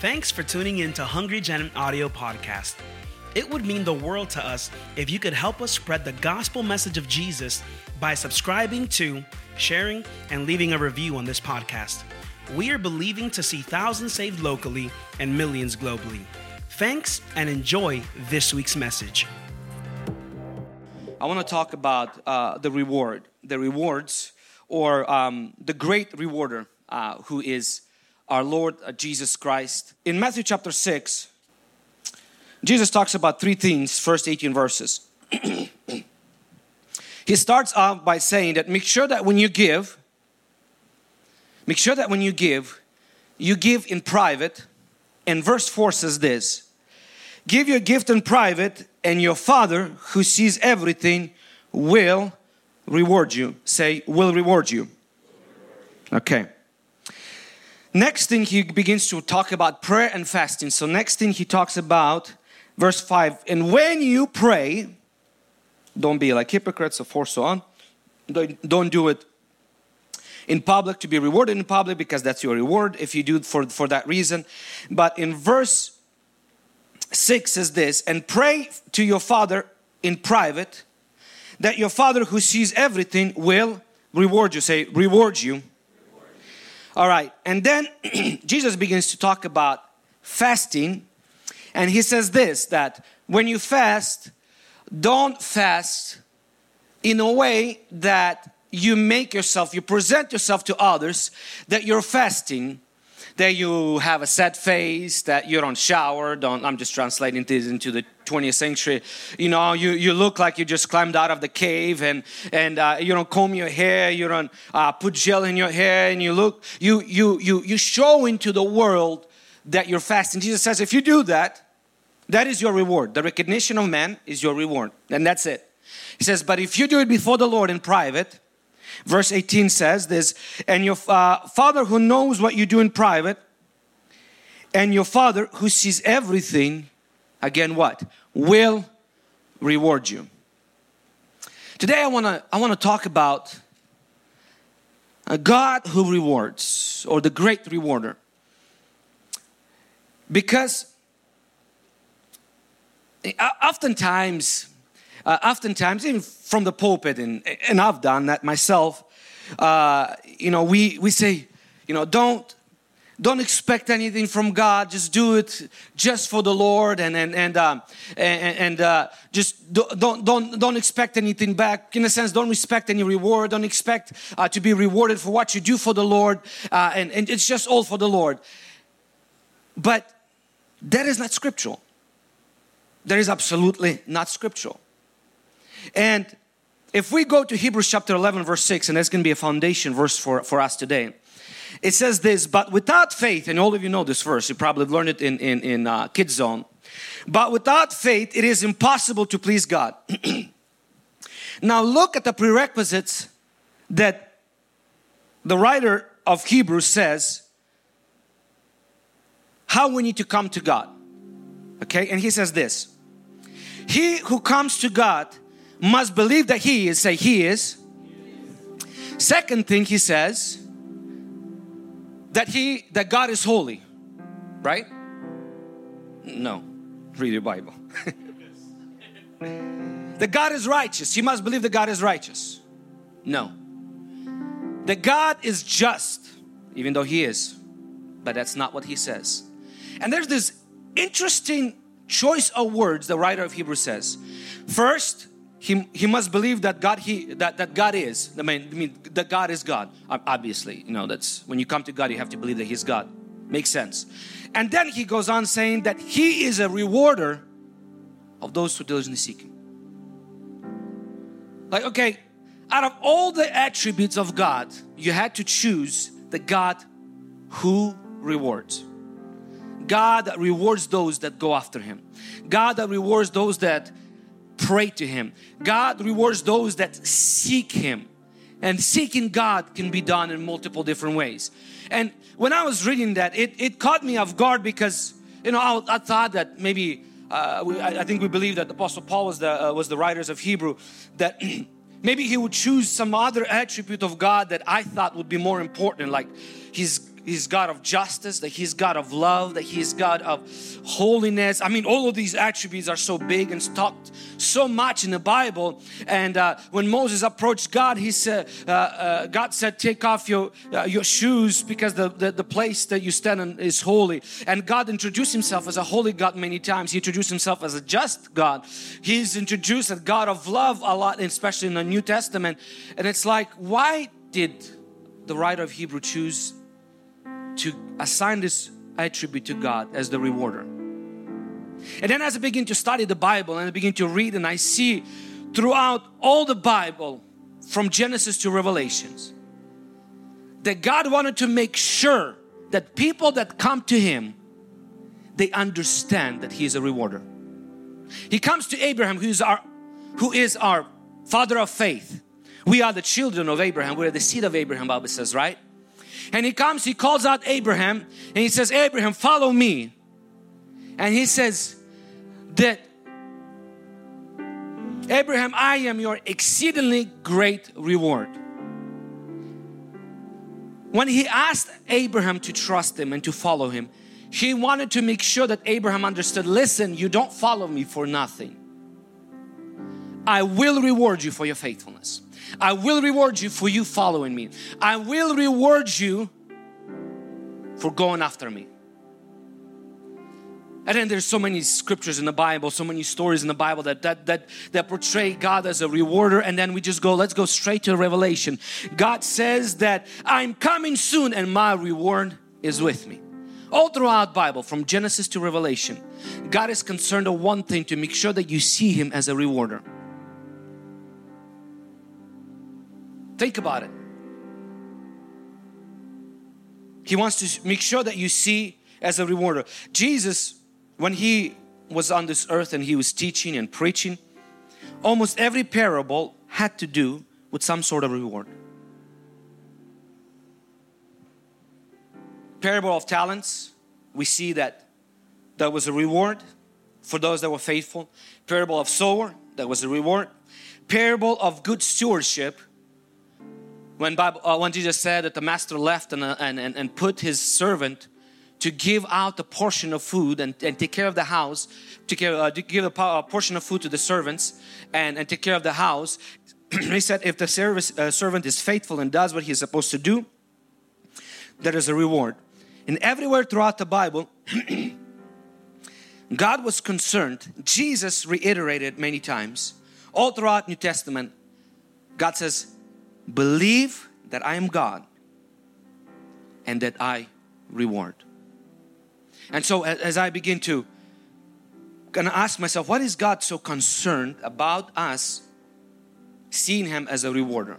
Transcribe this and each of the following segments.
Thanks for tuning in to Hungry Gen Audio Podcast. It would mean the world to us if you could help us spread the gospel message of Jesus by subscribing to, sharing, and leaving a review on this podcast. We are believing to see thousands saved locally and millions globally. Thanks and enjoy this week's message. I want to talk about uh, the reward, the rewards, or um, the great rewarder uh, who is our Lord uh, Jesus Christ. In Matthew chapter 6, Jesus talks about three things, first 18 verses. he starts off by saying that make sure that when you give, make sure that when you give, you give in private. And verse 4 says this Give your gift in private, and your Father who sees everything will reward you. Say, will reward you. Okay. Next thing he begins to talk about prayer and fasting. So next thing he talks about verse 5 and when you pray don't be like hypocrites or so on. Don't, don't do it in public to be rewarded in public because that's your reward if you do it for, for that reason. But in verse 6 is this and pray to your father in private that your father who sees everything will reward you. Say reward you all right, and then Jesus begins to talk about fasting, and he says this that when you fast, don't fast in a way that you make yourself, you present yourself to others that you're fasting that you have a sad face, that you don't shower. Don't I'm just translating this into the 20th century. You know, you, you look like you just climbed out of the cave, and and uh, you don't comb your hair, you don't uh, put gel in your hair, and you look you you you you show into the world that you're fasting. Jesus says, if you do that, that is your reward. The recognition of man is your reward, and that's it. He says, but if you do it before the Lord in private, Verse 18 says this, and your uh, Father who knows what you do in private, and your Father who sees everything, again, what? Will reward you. Today I want to I want to talk about a God who rewards or the great rewarder. Because uh, oftentimes uh, oftentimes, even from the pulpit, and, and I've done that myself, uh, you know, we, we say, you know, don't don't expect anything from God. Just do it just for the Lord, and and and um, and, and uh, just don't don't don't expect anything back. In a sense, don't expect any reward. Don't expect uh, to be rewarded for what you do for the Lord, uh, and and it's just all for the Lord. But that is not scriptural. That is absolutely not scriptural. And if we go to Hebrews chapter 11, verse 6, and that's going to be a foundation verse for, for us today, it says this, but without faith, and all of you know this verse, you probably learned it in, in, in uh, Kids Zone, but without faith, it is impossible to please God. now look at the prerequisites that the writer of Hebrews says how we need to come to God. Okay, and he says this He who comes to God must believe that he is. Say, he is. Second thing he says that he that God is holy, right? No, read your Bible. that God is righteous. You must believe that God is righteous. No. That God is just, even though He is, but that's not what He says. And there's this interesting choice of words the writer of Hebrews says. First, he, he must believe that God he that, that God is I mean, I mean that God is God obviously you know that's when you come to God you have to believe that he's God. Makes sense. And then he goes on saying that he is a rewarder of those who diligently seek him. Like okay out of all the attributes of God you had to choose the God who rewards. God that rewards those that go after him. God that rewards those that pray to Him. God rewards those that seek Him. And seeking God can be done in multiple different ways. And when I was reading that, it, it caught me off guard because, you know, I, I thought that maybe, uh, we, I, I, think we believe that the Apostle Paul was the, uh, was the writers of Hebrew, that maybe he would choose some other attribute of God that I thought would be more important, like He's He's God of justice, that He's God of love, that He's God of holiness. I mean, all of these attributes are so big and talked so much in the Bible. And uh, when Moses approached God, he said, uh, uh, God said, "Take off your uh, your shoes because the, the the place that you stand in is holy." And God introduced Himself as a holy God many times. He introduced Himself as a just God. He's introduced as God of love a lot, especially in the New Testament. And it's like, why did the writer of Hebrew choose to assign this attribute to God as the rewarder. And then as I begin to study the Bible and I begin to read and I see throughout all the Bible from Genesis to Revelations that God wanted to make sure that people that come to Him they understand that He is a rewarder. He comes to Abraham who is our who is our father of faith. We are the children of Abraham. We are the seed of Abraham, Bible says, right? And he comes, he calls out Abraham and he says, Abraham, follow me. And he says that Abraham, I am your exceedingly great reward. When he asked Abraham to trust him and to follow him, he wanted to make sure that Abraham understood listen, you don't follow me for nothing. I will reward you for your faithfulness. I will reward you for you following me. I will reward you for going after me. And then there's so many scriptures in the Bible, so many stories in the Bible that that that that portray God as a rewarder. And then we just go, let's go straight to Revelation. God says that I'm coming soon and my reward is with me. All throughout Bible, from Genesis to Revelation, God is concerned of one thing to make sure that you see Him as a rewarder. Think about it. He wants to make sure that you see as a rewarder. Jesus, when he was on this earth and he was teaching and preaching, almost every parable had to do with some sort of reward. Parable of talents, we see that there was a reward for those that were faithful. Parable of sower, that was a reward. Parable of good stewardship, when, Bible, uh, when Jesus said that the master left and, uh, and, and, and put his servant to give out a portion of food and, and take care of the house, to, uh, to give a, a, portion of food to the servants and, and take care of the house. he said, if the service, uh, servant is faithful and does what he's supposed to do, there is a reward. And everywhere throughout the Bible, God was concerned. Jesus reiterated many times. All throughout New Testament, God says, believe that I am God and that I reward. And so as I begin to gonna ask myself, what is God so concerned about us seeing Him as a rewarder?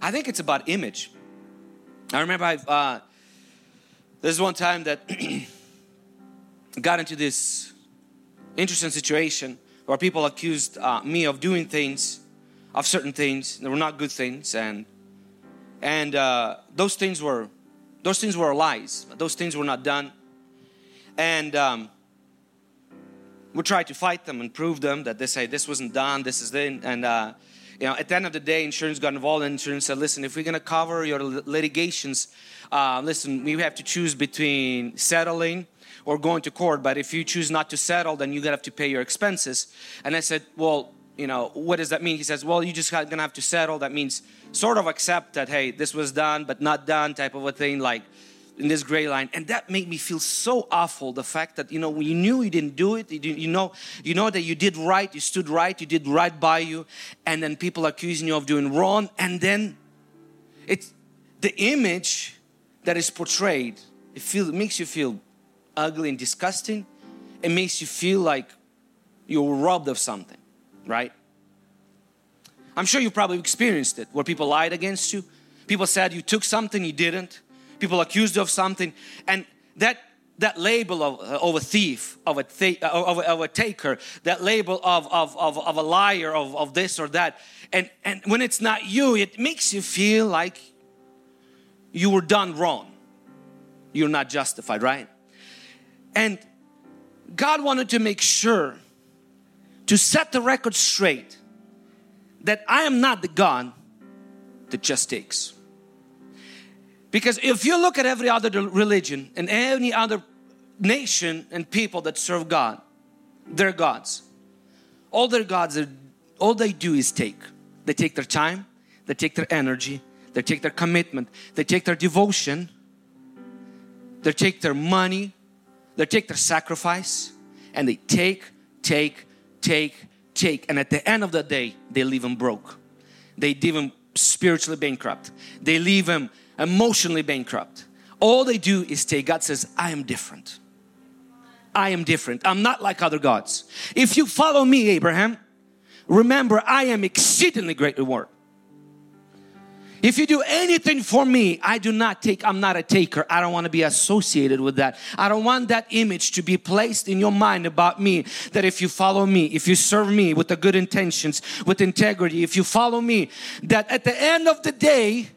I think it's about image. I remember I've, uh, there's one time that got into this interesting situation where people accused uh, me of doing things of certain things. That were not good things and and uh, those things were those things were lies those things were not done. And um, we tried to fight them and prove them that they say this wasn't done this is the and uh, you know at the end of the day insurance got involved and insurance said listen if we're going to cover your litigations uh, listen we have to choose between settling or going to court but if you choose not to settle then you're going to have to pay your expenses. And i said well you know, what does that mean? He says, well, you just gonna have to settle. That means sort of accept that, hey, this was done, but not done type of a thing, like in this gray line. And that made me feel so awful. The fact that, you know, you knew you didn't do it, you, you know, you know that you did right, you stood right, you did right by you, and then people accusing you of doing wrong. And then it's the image that is portrayed, it, feel, it makes you feel ugly and disgusting. It makes you feel like you were robbed of something right? I'm sure you've probably experienced it where people lied against you. People said you took something you didn't. People accused you of something. And that that label of, of a thief, of a, th- of, a, of a taker, that label of, of, of, of a liar, of, of this or that. And, and when it's not you, it makes you feel like you were done wrong. You're not justified, right? And God wanted to make sure to set the record straight that I am not the God that just takes. Because if you look at every other religion and any other nation and people that serve God, their gods, all their gods are all they do is take. They take their time, they take their energy, they take their commitment, they take their devotion, they take their money, they take their sacrifice, and they take, take, take, take. And at the end of the day, they leave him broke. They leave them spiritually bankrupt. They leave him emotionally bankrupt. All they do is take. God says, I am different. I am different. I'm not like other gods. If you follow me, Abraham, remember I am exceedingly great reward. If you do anything for me, I do not take, I'm not a taker. I don't want to be associated with that. I don't want that image to be placed in your mind about me that if you follow me, if you serve me with the good intentions, with integrity, if you follow me, that at the end of the day,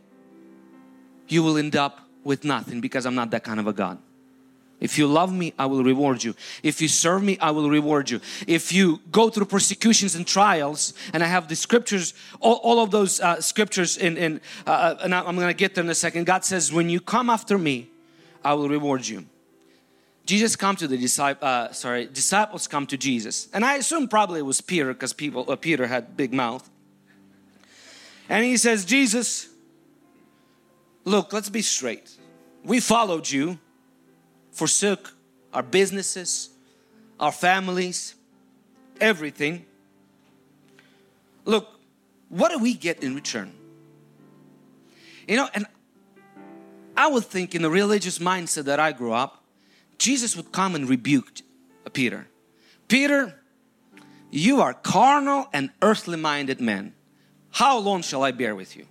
you will end up with nothing because I'm not that kind of a God. If you love me, I will reward you. If you serve me, I will reward you. If you go through persecutions and trials, and I have the scriptures, all, all of those uh, scriptures, in, in uh, uh and I'm going to get there in a second. God says, when you come after me, I will reward you. Jesus come to the disciple, uh, sorry, disciples come to Jesus, and I assume probably it was Peter because people, uh, Peter had big mouth, and he says, Jesus, look, let's be straight. We followed you forsook our businesses, our families, everything. Look, what do we get in return? You know, and I would think in the religious mindset that I grew up, Jesus would come and rebuke Peter. Peter, you are carnal and earthly minded man. How long shall I bear with you?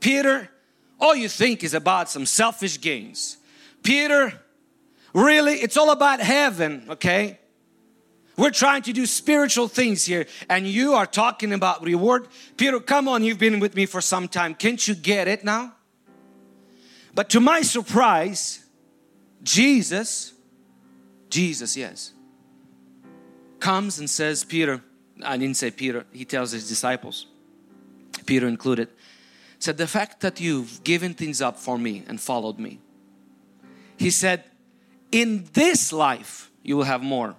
Peter, all you think is about some selfish gains. Peter, really, it's all about heaven, okay? We're trying to do spiritual things here, and you are talking about reward. Peter, come on, you've been with me for some time. Can't you get it now? But to my surprise, Jesus, Jesus, yes, comes and says, Peter, I didn't say Peter, he tells his disciples, Peter included, said, The fact that you've given things up for me and followed me, he said, In this life, you will have more.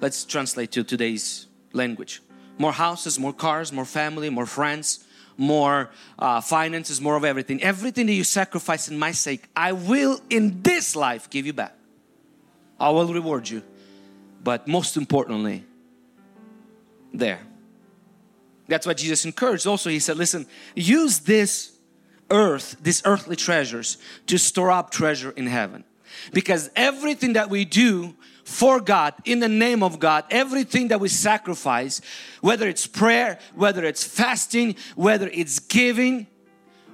Let's translate to today's language more houses, more cars, more family, more friends, more uh, finances, more of everything. Everything that you sacrifice in my sake, I will in this life give you back. I will reward you. But most importantly, there. That's what Jesus encouraged. Also, He said, Listen, use this earth, these earthly treasures, to store up treasure in heaven. Because everything that we do for God, in the name of God, everything that we sacrifice, whether it's prayer, whether it's fasting, whether it's giving,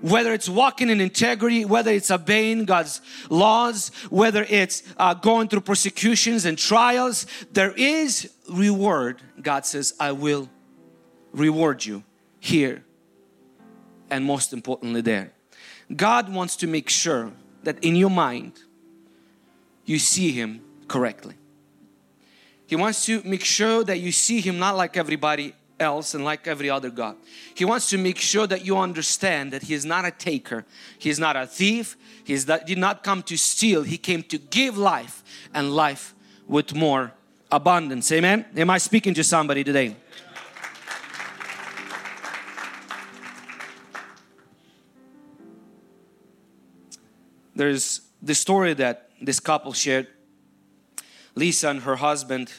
whether it's walking in integrity, whether it's obeying God's laws, whether it's uh, going through persecutions and trials, there is reward. God says, I will reward you here and most importantly there. God wants to make sure that in your mind you see Him correctly. He wants to make sure that you see Him not like everybody else and like every other God. He wants to make sure that you understand that He is not a taker, He is not a thief, He did not come to steal, He came to give life and life with more abundance. Amen. Am I speaking to somebody today? There's the story that this couple shared. Lisa and her husband,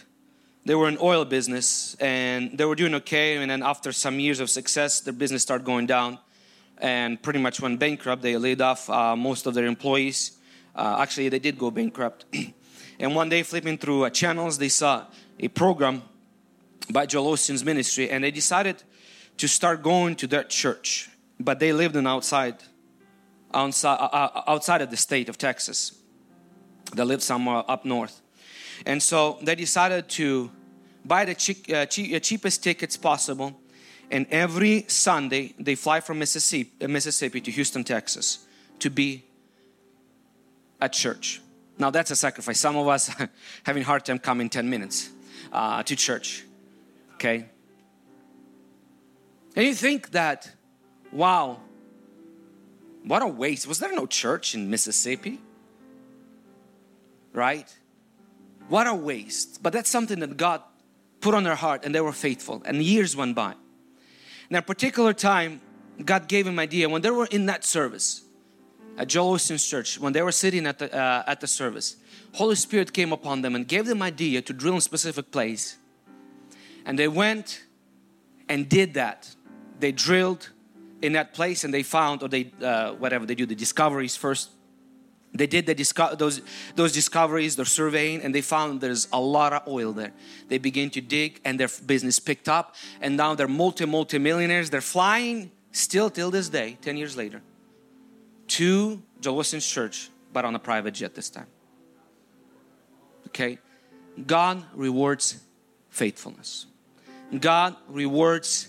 they were in oil business and they were doing okay. And then after some years of success, their business started going down and pretty much went bankrupt. They laid off uh, most of their employees. Uh, actually, they did go bankrupt. and one day, flipping through uh, channels, they saw a program by Joel Osteen's ministry, and they decided to start going to that church. But they lived in outside outside, uh, uh, outside of the state of Texas. They lived somewhere up north. And so they decided to buy the cheap, uh, cheap, uh, cheapest tickets possible. And every Sunday they fly from Mississippi, uh, Mississippi to Houston, Texas to be at church. Now that's a sacrifice. Some of us having hard time coming 10 minutes uh, to church. Okay? And you think that, wow, What a waste. Was there no church in Mississippi? Right? What a waste. But that's something that God put on their heart and they were faithful. And years went by. And at a particular time, God gave him idea when they were in that service at Joel church, when they were sitting at the, uh, at the service, Holy Spirit came upon them and gave them idea to drill in specific place. And they went and did that. They drilled in that place and they found, or they, uh, whatever they do, the discoveries first. They did the disco- those, those discoveries, their surveying, and they found there's a lot of oil there. They begin to dig and their business picked up, and now they're multi, multi millionaires. They're flying still till this day, 10 years later, to Joel church, but on a private jet this time. Okay? God rewards faithfulness. God rewards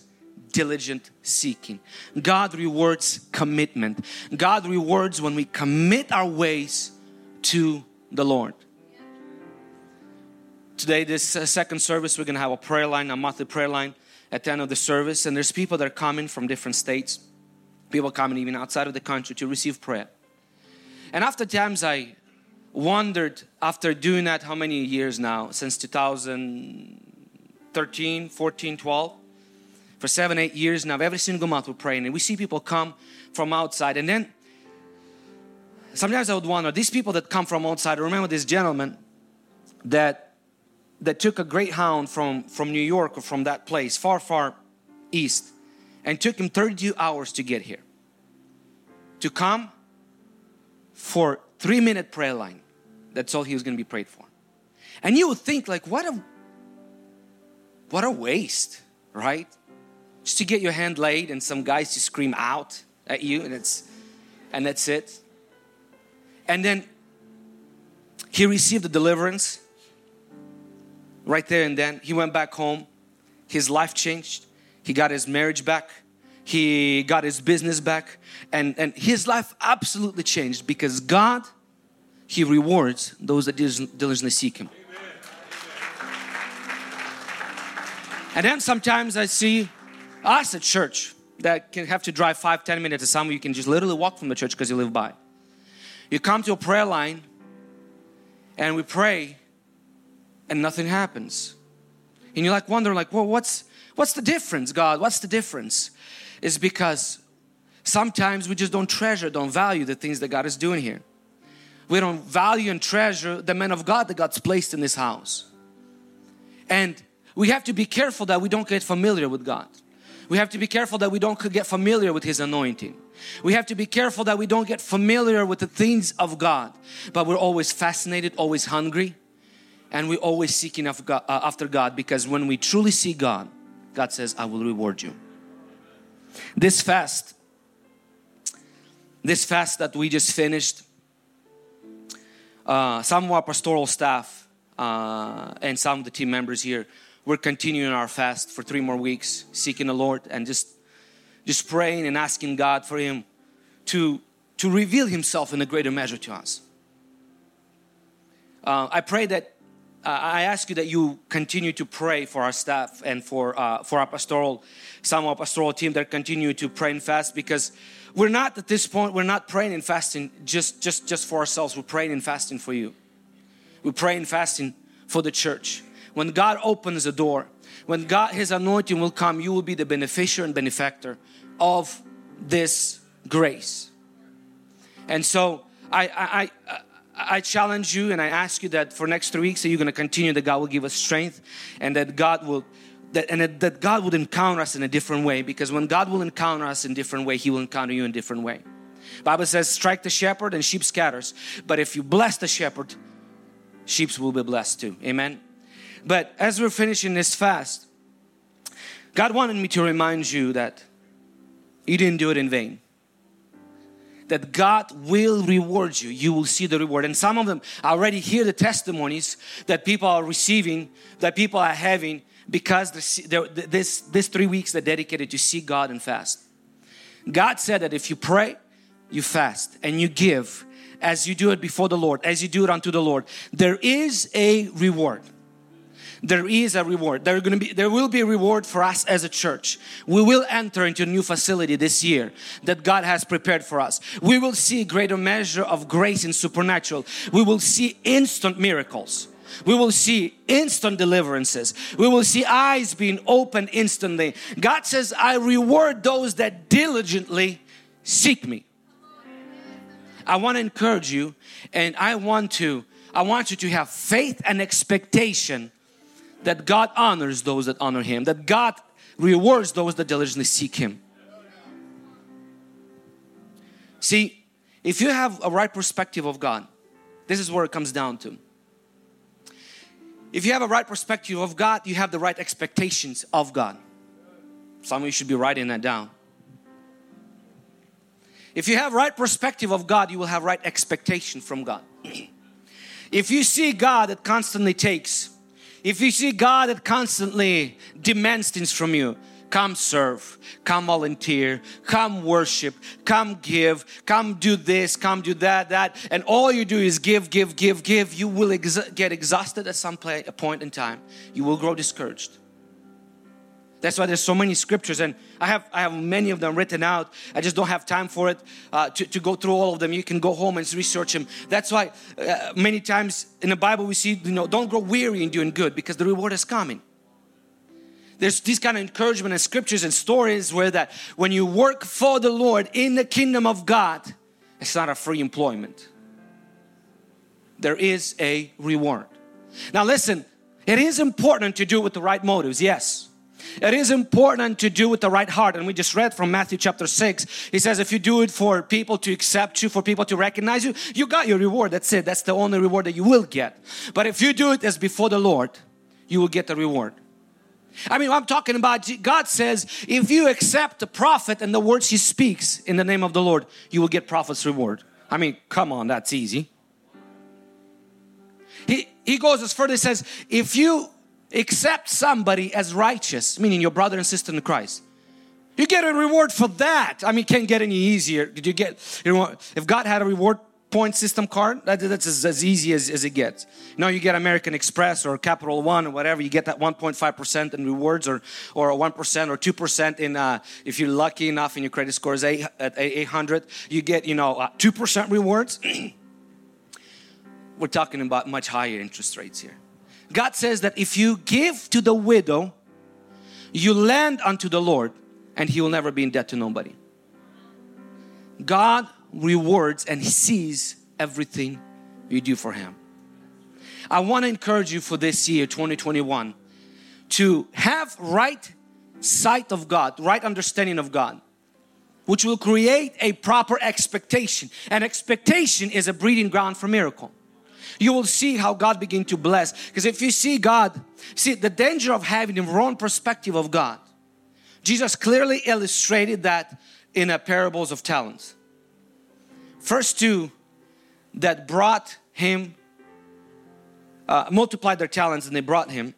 diligent seeking. God rewards commitment. God rewards when we commit our ways to the Lord. Today, this uh, second service, we're to have a prayer line, a monthly prayer line at the end of the service. And there's people that are coming from different states, people coming even outside of the country to receive prayer. And after times, I wondered after doing that how many years now since 2013 14 12 for seven eight years now every single month we're praying and we see people come from outside and then sometimes i would wonder these people that come from outside I remember this gentleman that that took a Greyhound from from new york or from that place far far east and took him 32 hours to get here to come for three minute prayer line. That's all he was going to be prayed for. And you would think like, what a, what a waste, right? Just to get your hand laid and some guys to scream out at you and it's, and that's it. And then he received the deliverance right there and then. He went back home. His life changed. He got his marriage back he got his business back and, and his life absolutely changed because God, He rewards those that diligently seek Him. And then sometimes I see us at church that can have to drive five, ten minutes. Some of you can just literally walk from the church because you live by. You come to a prayer line and we pray and nothing happens. And you're like wondering, like, well, what's what's the difference, God? What's the difference? is because sometimes we just don't treasure, don't value the things that God is doing here. We don't value and treasure the men of God that God's placed in this house. And we have to be careful that we don't get familiar with God. We have to be careful that we don't get familiar with His anointing. We have to be careful that we don't get familiar with the things of God. But we're always fascinated, always hungry, and we're always seeking uh, after God because when we truly see God, God says, I will reward you. This fast, this fast that we just finished, uh, some of our pastoral staff uh, and some of the team members here, we're continuing our fast for three more weeks, seeking the Lord and just just praying and asking God for Him to to reveal Himself in a greater measure to us. Uh, I pray that uh, I ask you that you continue to pray for our staff and for uh, for our pastoral, some of our pastoral team that continue to pray and fast because we're not at this point we're not praying and fasting just just just for ourselves. We're praying and fasting for you. We're praying and fasting for the church. When God opens the door, when God His anointing will come, you will be the beneficiary and benefactor of this grace. And so I I, I I challenge you and I ask you that for next three weeks that you're going to continue that God will give us strength and that God will that and that God would encounter us in a different way because when God will encounter us in different way he will encounter you in different way. Bible says strike the shepherd and sheep scatters but if you bless the shepherd sheep will be blessed too. Amen. But as we're finishing this fast God wanted me to remind you that you didn't do it in vain that God will reward you. You will see the reward. And some of them already hear the testimonies that people are receiving, that people are having because this, this three weeks they're dedicated to see God and fast. God said that if you pray, you fast and you give as you do it before the Lord, as you do it unto the Lord, there is a reward. There is a reward. There to be there will be a reward for us as a church. We will enter into a new facility this year that God has prepared for us. We will see greater measure of grace and supernatural. We will see instant miracles. We will see instant deliverances. We will see eyes being opened instantly. God says, I reward those that diligently seek me. I want to encourage you and I want to I want you to have faith and expectation that God honors those that honor Him, that God rewards those that diligently seek Him. See, if you have a right perspective of God, this is where it comes down to. If you have a right perspective of God, you have the right expectations of God. Some of you should be writing that down. If you have right perspective of God, you will have right expectation from God. if you see God that constantly takes, if you see God that constantly demands things from you, come serve, come volunteer, come worship, come give, come do this, come do that, that, and all you do is give, give, give, give, you will ex get exhausted at some point in time. You will grow discouraged. That's why there's so many scriptures, and I have I have many of them written out. I just don't have time for it uh, to, to go through all of them. You can go home and research them. That's why uh, many times in the Bible we see you know don't grow weary in doing good because the reward is coming. There's these kind of encouragement and scriptures and stories where that when you work for the Lord in the kingdom of God, it's not a free employment. There is a reward. Now listen, it is important to do it with the right motives. Yes. It is important to do with the right heart. And we just read from Matthew chapter 6. He says, if you do it for people to accept you, for people to recognize you, you got your reward. That's it. That's the only reward that you will get. But if you do it as before the Lord, you will get the reward. I mean, I'm talking about God says, if you accept the prophet and the words he speaks in the name of the Lord, you will get prophet's reward. I mean, come on, that's easy. He, he goes as further, says, if you accept somebody as righteous, meaning your brother and sister in Christ, you get a reward for that. I mean, can't get any easier. Did you get, you know, if God had a reward point system card, that, that's as, as easy as, as it gets. Know, you get American Express or Capital One or whatever, you get that 1.5% in rewards or, or 1% or 2% in, uh, if you're lucky enough and your credit score is eight, at 800, you get, you know, uh, 2% rewards. We're talking about much higher interest rates here. God says that if you give to the widow, you lend unto the Lord and He will never be in debt to nobody. God rewards and He sees everything you do for Him. I want to encourage you for this year, 2021, to have right sight of God, right understanding of God, which will create a proper expectation. And expectation is a breeding ground for miracle you will see how God begin to bless. Because if you see God, see the danger of having the wrong perspective of God. Jesus clearly illustrated that in a parables of talents. First two that brought him, uh, multiplied their talents and they brought him.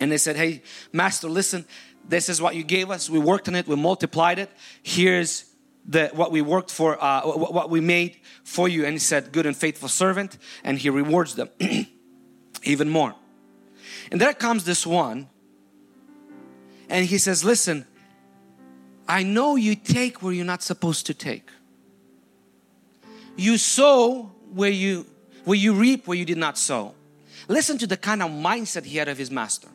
And they said, hey, master, listen, this is what you gave us. We worked on it, we multiplied it. Here's the, what we worked for, uh, what we made for you. And he said, good and faithful servant. And he rewards them even more. And there comes this one. And he says, listen, I know you take where you're not supposed to take. You sow where you, where you reap where you did not sow. Listen to the kind of mindset he had of his master.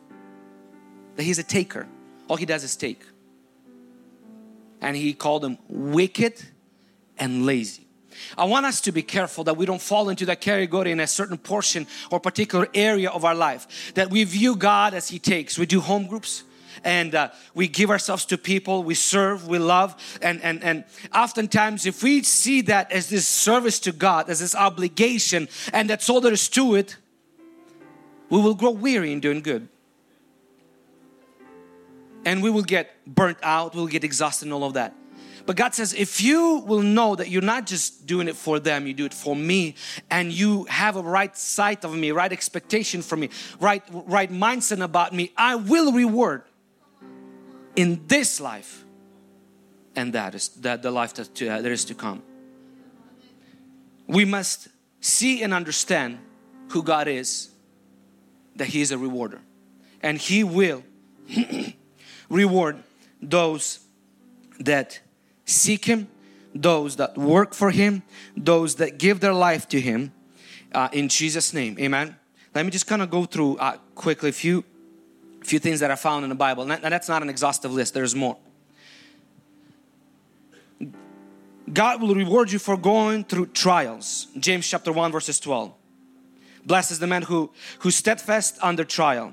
That he's a taker. All he does is take and he called them wicked and lazy. I want us to be careful that we don't fall into that category in a certain portion or particular area of our life. That we view God as He takes. We do home groups and uh, we give ourselves to people, we serve, we love. And, and, and oftentimes, if we see that as this service to God, as this obligation, and that's all there is to it, we will grow weary in doing good and we will get burnt out, we'll get exhausted and all of that. But God says, if you will know that you're not just doing it for them, you do it for me, and you have a right sight of me, right expectation for me, right, right mindset about me, I will reward in this life and that is that the life that uh, there is to come. We must see and understand who God is, that He is a rewarder. and He will reward those that seek Him, those that work for Him, those that give their life to Him. Uh, in Jesus' name, Amen. Let me just kind of go through uh, quickly a few, few things that I found in the Bible. Now, that's not an exhaustive list. There's more. God will reward you for going through trials. James chapter 1 verses 12. Blessed is the man who who steadfast under trial.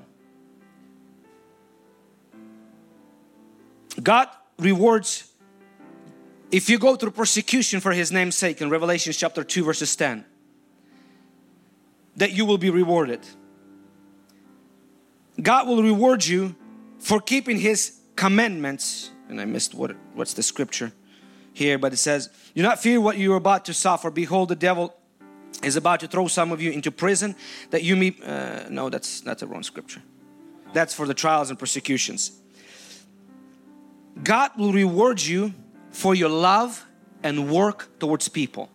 God rewards if you go through persecution for his name's sake in Revelation chapter 2 verses 10 that you will be rewarded. God will reward you for keeping his commandments. And I missed what what's the scripture here but it says do not fear what you are about to suffer. Behold the devil is about to throw some of you into prison that you may uh, no that's that's a wrong scripture. That's for the trials and persecutions God will reward you for your love and work towards people.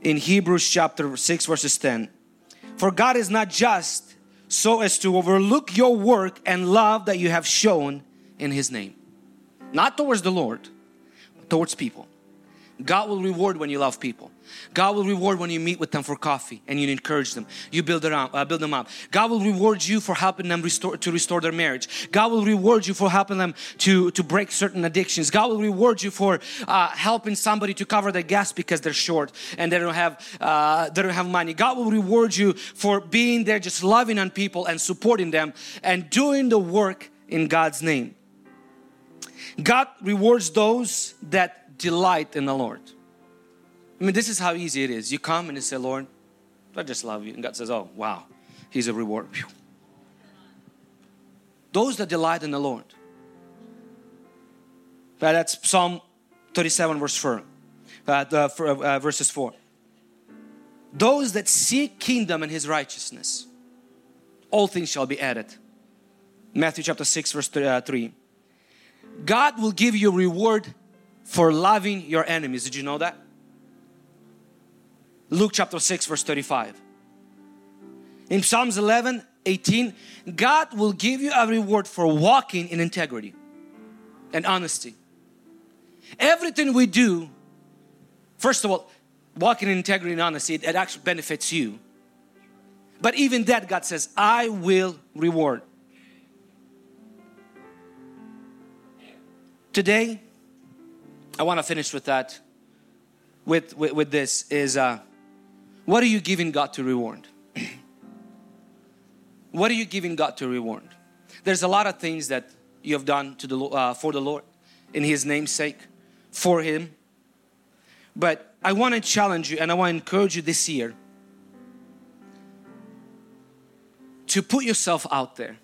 In Hebrews chapter 6 verses 10 for God is not just so as to overlook your work and love that you have shown in his name. Not towards the Lord towards people God will reward when you love people. God will reward when you meet with them for coffee and you encourage them. You build up. Uh, build them up. God will reward you for helping them restore to restore their marriage. God will reward you for helping them to to break certain addictions. God will reward you for uh, helping somebody to cover their gas because they're short and they don't have uh, they don't have money. God will reward you for being there, just loving on people and supporting them and doing the work in God's name. God rewards those that delight in the Lord. I mean, this is how easy it is. You come and you say, Lord, I just love you. And God says, Oh, wow, He's a reward. Those that delight in the Lord. That's Psalm 37, verse 4, uh, uh, uh, verses 4. Those that seek kingdom and His righteousness, all things shall be added. Matthew chapter 6, verse 3. Uh, God will give you reward for loving your enemies. Did you know that? Luke chapter 6, verse 35. In Psalms 11, 18, God will give you a reward for walking in integrity and honesty. Everything we do, first of all, walking in integrity and honesty, it actually benefits you. But even that, God says, I will reward. Today, I want to finish with that. With, with, with this is uh, what are you giving God to reward? what are you giving God to reward? There's a lot of things that you have done to the uh, for the Lord in His name's sake, for Him. But I want to challenge you and I want to encourage you this year to put yourself out there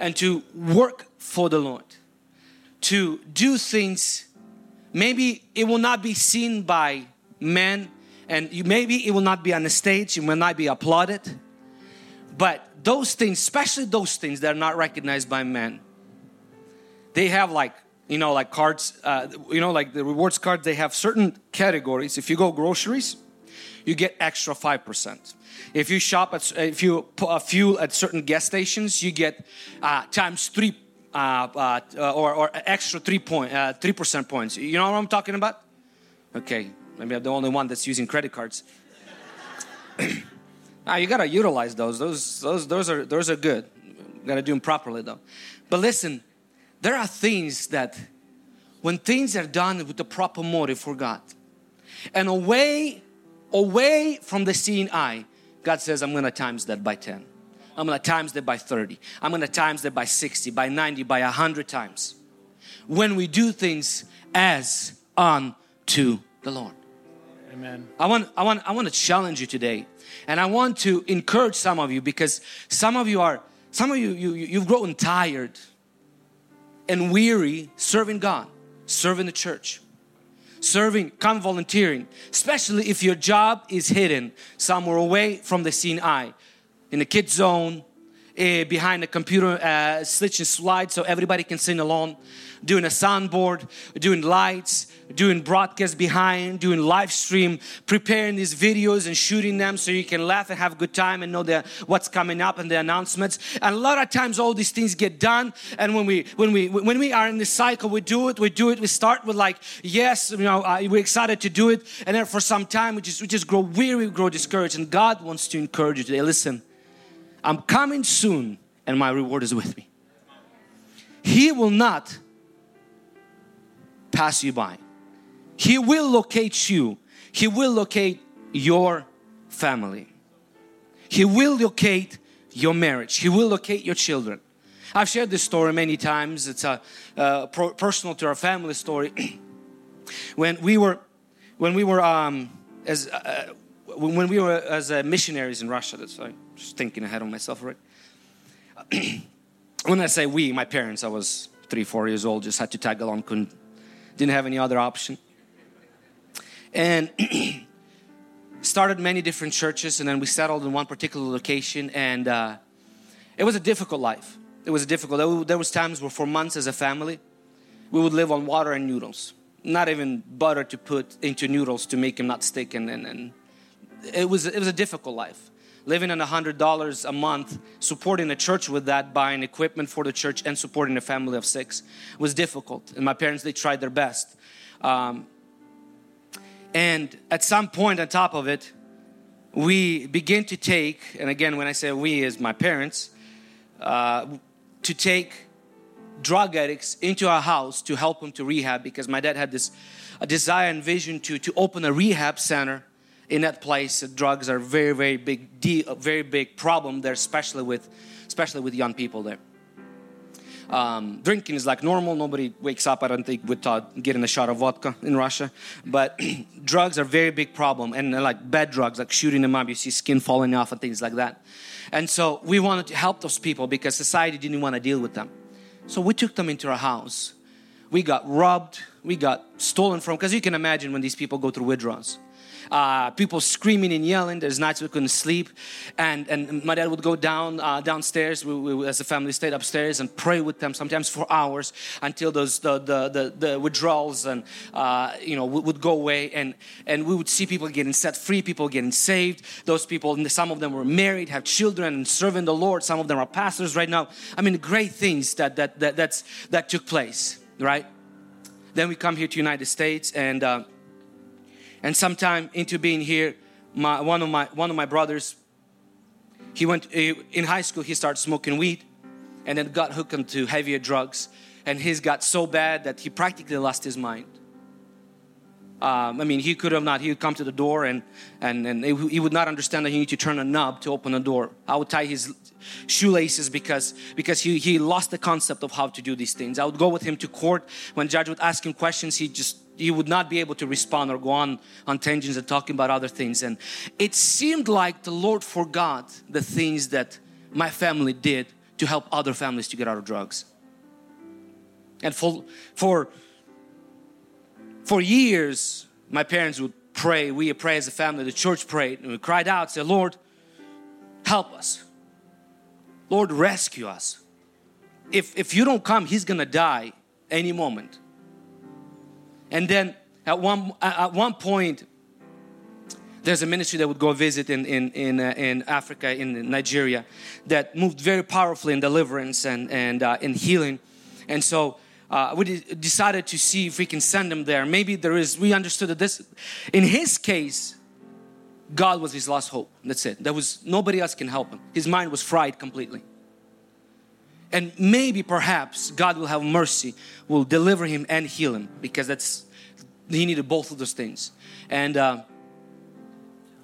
and to work for the Lord, to do things maybe it will not be seen by men and you, maybe it will not be on the stage it will not be applauded. But those things especially those things that are not recognized by men they have like you know like cards uh, you know like the rewards cards they have certain categories. If you go groceries you get extra 5% if you shop at if you put a fuel at certain gas stations you get uh, times three uh, uh, or, or extra three point uh, three percent points. You know what I'm talking about? Okay, maybe I'm the only one that's using credit cards. now you gotta utilize those. Those those those are those are good. You gotta do them properly though. But listen, there are things that when things are done with the proper motive for God and away away from the seeing eye, God says, I'm gonna times that by 10. I'm gonna times that by 30. I'm gonna times that by 60, by 90, by 100 times. When we do things as unto the Lord. Amen. I want, I want, I want to challenge you today. And I want to encourage some of you because some of you are, some of you, you you've grown tired and weary serving God, serving the church serving, come volunteering, especially if your job is hidden somewhere away from the seen eye in the kids zone, uh, behind the computer uh, switching slides so everybody can sing along, doing a soundboard, doing lights, doing broadcast behind, doing live stream, preparing these videos and shooting them so you can laugh and have a good time and know the, what's coming up and the announcements. And a lot of times all these things get done. And when we when we when we are in this cycle, we do it. We do it. We start with like yes, you know, uh, we're excited to do it, and then for some time we just we just grow weary, we grow discouraged. And God wants to encourage you today. Listen, I'm coming soon, and my reward is with me. He will not pass you by. He will locate you. He will locate your family. He will locate your marriage. He will locate your children. I've shared this story many times. It's a uh, personal to our family story. when we were, when we were um, as uh, when we were as uh, missionaries in Russia. That's I'm just thinking ahead of myself, right? when I say we, my parents, I was three, four years old, just had to tag along, couldn't, didn't have any other option. And started many different churches and then we settled in one particular location and uh, it was a difficult life. It was a difficult there was times where for months as a family we would live on water and noodles. Not even butter to put into noodles to make them not stick and, and, and it was it was a difficult life living on a hundred dollars a month supporting a church with that buying equipment for the church and supporting a family of six was difficult. And my parents they tried their best. Um, and at some point on top of it, we begin to take, and again, when I say we, as my parents, uh, to take drug addicts into our house to help them to rehab because my dad had this a desire and vision to, to open a rehab center in that place. Drugs are very, very big deal, very big problem there, especially with, especially with young people there. Um, drinking is like normal. Nobody wakes up, I don't think, with uh, getting a shot of vodka in Russia. But drugs are very big problem. And like bad drugs, like shooting them up, you see skin falling off and things like that. And so we wanted to help those people because society didn't want to deal with them. So we took them into our house. We got robbed, we got stolen from, because you can imagine when these people go through withdrawals uh, people screaming and yelling. There's nights we couldn't sleep, and and my dad would go down uh, downstairs. We, we, as a family stayed upstairs and pray with them sometimes for hours until those the the, the, the withdrawals and uh, you know would, would go away, and and we would see people getting set free, people getting saved. Those people, some of them were married, have children, and serving the Lord. Some of them are pastors right now. I mean, great things that that that that's that took place, right? Then we come here to United States and. Uh, and sometime into being here, my, one of my one of my brothers, he went in high school. He started smoking weed, and then got hooked into heavier drugs. And his got so bad that he practically lost his mind. Um, I mean, he could have not. He would come to the door and and and he would not understand that you need to turn a knob to open the door. I would tie his shoelaces because because he he lost the concept of how to do these things. I would go with him to court when judge would ask him questions. He just he would not be able to respond or go on on tangents and talking about other things. And it seemed like the Lord forgot the things that my family did to help other families to get out of drugs. And for for for years, my parents would pray. We pray as a family. The church prayed, and we cried out, "Say, Lord, help us. Lord, rescue us. If if you don't come, he's gonna die any moment." And then at one, at one point, there's a ministry that would go visit in, in, in, uh, in Africa, in Nigeria, that moved very powerfully in deliverance and, and uh, in healing. And so uh, we decided to see if we can send him there. Maybe there is, we understood that this, in his case, God was his last hope. That's it. There was nobody else can help him. His mind was fried completely. And maybe perhaps God will have mercy, will deliver him and heal him because that's he needed both of those things. And uh,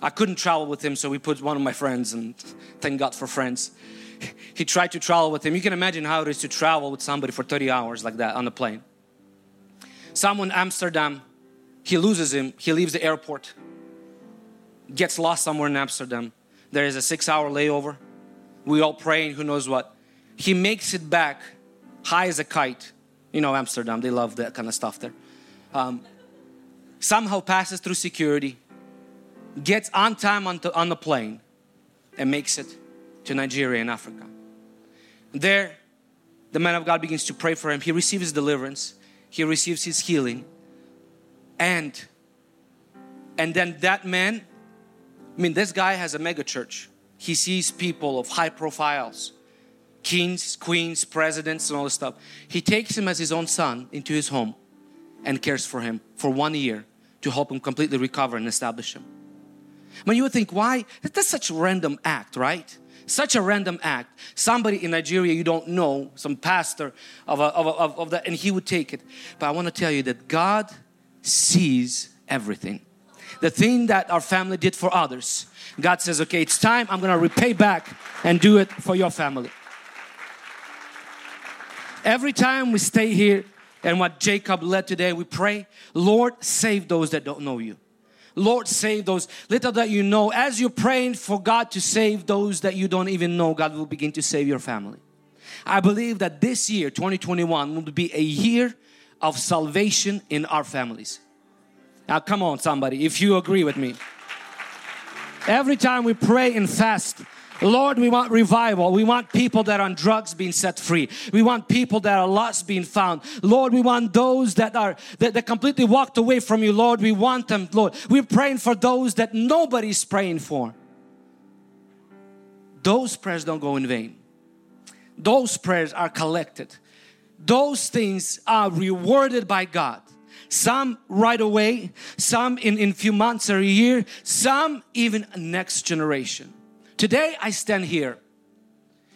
I couldn't travel with him, so we put one of my friends, and thank God for friends. He tried to travel with him. You can imagine how it is to travel with somebody for 30 hours like that on the plane. Someone Amsterdam, he loses him, he leaves the airport, gets lost somewhere in Amsterdam. There is a six hour layover. We all praying, who knows what he makes it back high as a kite. You know, Amsterdam, they love that kind of stuff there. Um, somehow passes through security, gets on time on, the, on the plane, and makes it to Nigeria in Africa. There, the man of God begins to pray for him. He receives deliverance, he receives his healing. And and then that man, I mean, this guy has a mega church. He sees people of high profiles, kings, queens, presidents, and all this stuff. He takes him as his own son into his home and cares for him for one year to help him completely recover and establish him. When you would think, why? That's such a random act, right? Such a random act. Somebody in Nigeria you don't know, some pastor of, a, of, a, of, of that, and he would take it. But I want to tell you that God sees everything. The thing that our family did for others, God says, okay, it's time, I'm going to repay back and do it for your family. Every time we stay here and what Jacob led today, we pray, Lord, save those that don't know you. Lord, save those. Little that you know, as you're praying for God to save those that you don't even know, God will begin to save your family. I believe that this year, 2021, will be a year of salvation in our families. Now, come on, somebody, if you agree with me. Every time we pray and fast, Lord, we want revival. We want people that are on drugs being set free. We want people that are lost being found. Lord, we want those that are that, that completely walked away from you. Lord, we want them, Lord. We're praying for those that nobody's praying for. Those prayers don't go in vain. Those prayers are collected. Those things are rewarded by God. Some right away, some in, in few months or a year, some even next generation. Today I stand here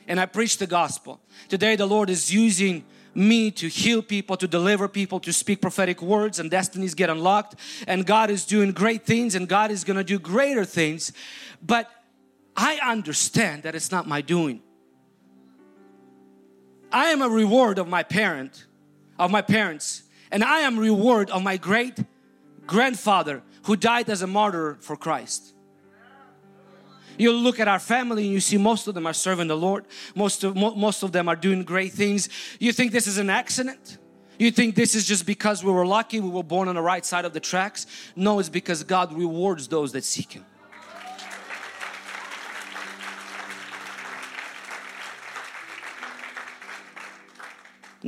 and I preach the gospel. Today the Lord is using me to heal people, to deliver people, to speak prophetic words and destinies get unlocked. And God is doing great things and God is going to do greater things. But I understand that it's not my doing. I am a reward of my parent, of my parents, and I am reward of my great grandfather who died as a martyr for Christ. You look at our family and you see most of them are serving the Lord. Most of, most of them are doing great things. You think this is an accident? You think this is just because we were lucky, we were born on the right side of the tracks? No, it's because God rewards those that seek Him.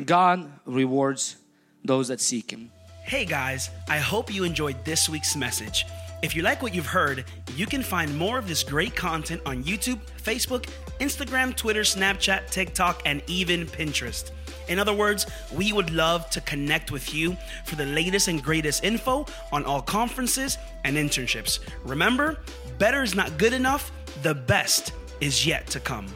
God rewards those that seek Him. Hey guys, I hope you enjoyed this week's message. If you like what you've heard, you can find more of this great content on YouTube, Facebook, Instagram, Twitter, Snapchat, TikTok, and even Pinterest. In other words, we would love to connect with you for the latest and greatest info on all conferences and internships. Remember, better is not good enough, the best is yet to come.